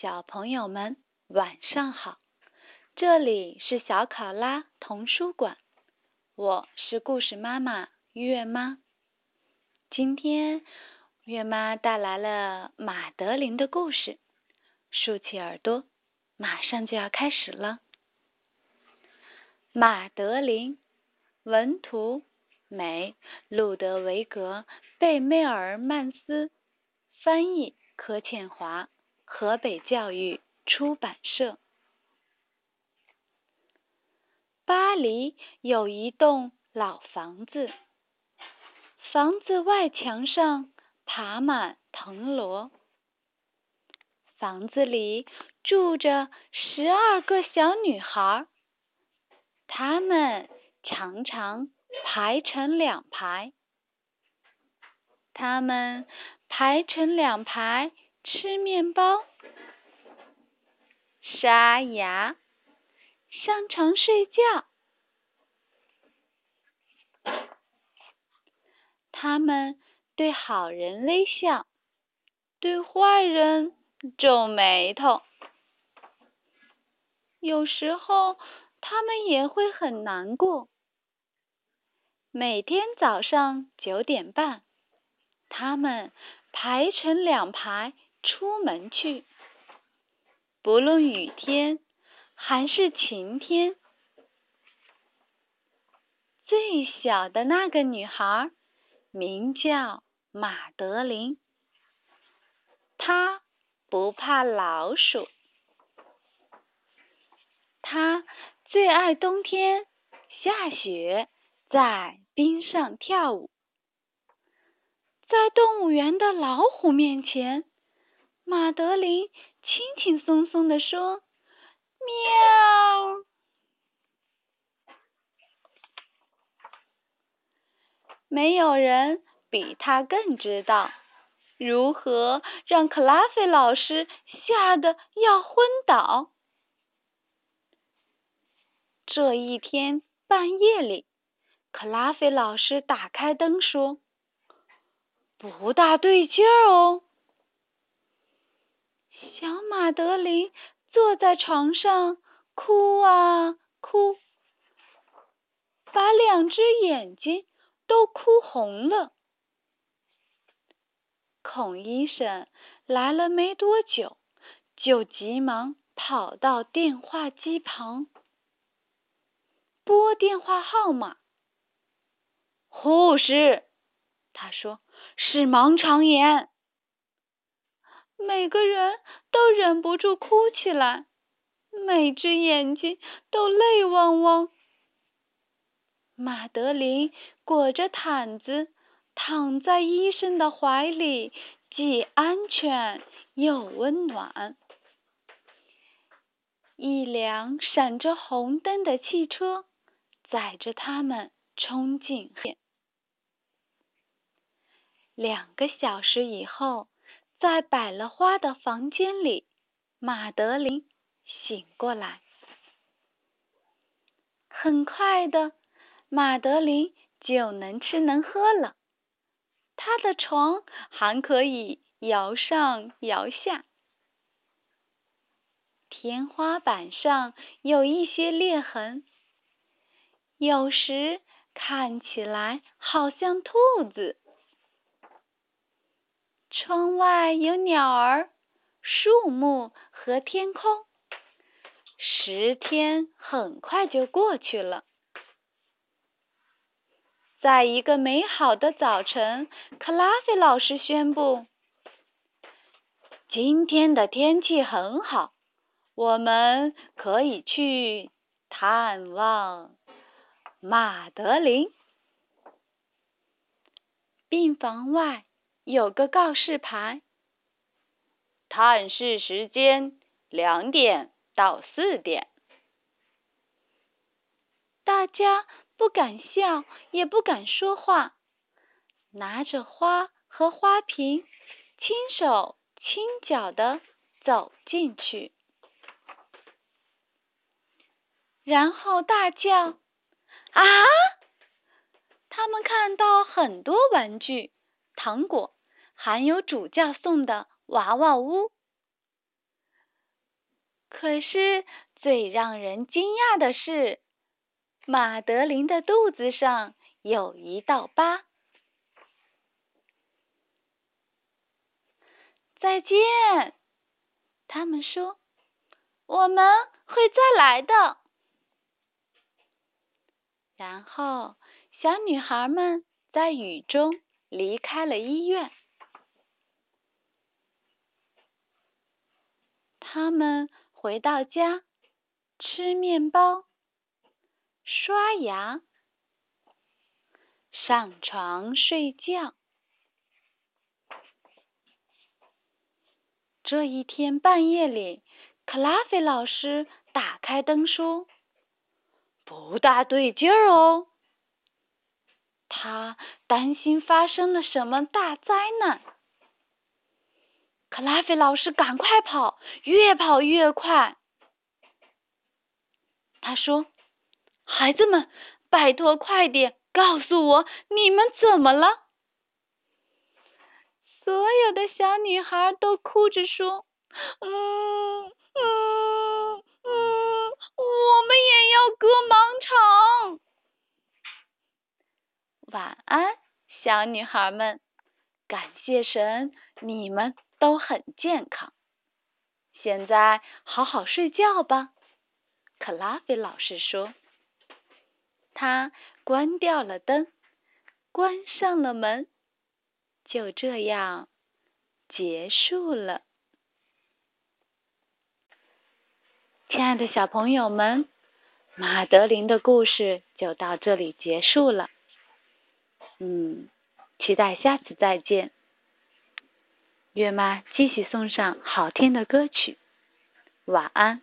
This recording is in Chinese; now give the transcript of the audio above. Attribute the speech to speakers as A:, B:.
A: 小朋友们，晚上好！这里是小考拉童书馆，我是故事妈妈月妈。今天月妈带来了马德琳的故事，竖起耳朵，马上就要开始了。马德琳，文图，美，路德维格·贝梅尔曼斯，翻译，柯倩华，河北教育出版社。巴黎有一栋老房子。房子外墙上爬满藤萝。房子里住着十二个小女孩，她们常常排成两排。她们排成两排吃面包、刷牙、上床睡觉。他们对好人微笑，对坏人皱眉头。有时候，他们也会很难过。每天早上九点半，他们排成两排出门去，不论雨天还是晴天。最小的那个女孩。名叫马德琳，她不怕老鼠，她最爱冬天下雪，在冰上跳舞。在动物园的老虎面前，马德琳轻轻松松地说：“喵。”没有人比他更知道如何让克拉菲老师吓得要昏倒。这一天半夜里，克拉菲老师打开灯说：“不大对劲儿哦。”小马德琳坐在床上哭啊哭，把两只眼睛。都哭红了。孔医生来了没多久，就急忙跑到电话机旁，拨电话号码。护士，他说是盲肠炎。每个人都忍不住哭起来，每只眼睛都泪汪汪。马德琳裹着毯子躺在医生的怀里，既安全又温暖。一辆闪着红灯的汽车载着他们冲进。两个小时以后，在摆了花的房间里，马德琳醒过来。很快的。马德琳就能吃能喝了，她的床还可以摇上摇下，天花板上有一些裂痕，有时看起来好像兔子。窗外有鸟儿、树木和天空。十天很快就过去了。在一个美好的早晨，克拉菲老师宣布：“今天的天气很好，我们可以去探望马德琳。”病房外有个告示牌：“探视时间两点到四点。”大家。不敢笑，也不敢说话，拿着花和花瓶，轻手轻脚的走进去。然后大叫：“啊！”他们看到很多玩具、糖果，还有主教送的娃娃屋。可是最让人惊讶的是，马德琳的肚子上有一道疤。再见，他们说：“我们会再来的。”然后。小女孩们在雨中离开了医院。他们回到家，吃面包，刷牙，上床睡觉。这一天半夜里，克拉菲老师打开灯说：“不大对劲儿哦。”他担心发生了什么大灾难。克拉菲老师赶快跑，越跑越快。他说：“孩子们，拜托快点告诉我，你们怎么了？”所有的小女孩都哭着说：“嗯嗯嗯，我们也要割盲肠。”晚安，小女孩们！感谢神，你们都很健康。现在好好睡觉吧。克拉菲老师说。他关掉了灯，关上了门，就这样结束了。亲爱的小朋友们，马德琳的故事就到这里结束了。嗯，期待下次再见。月妈继续送上好听的歌曲，晚安。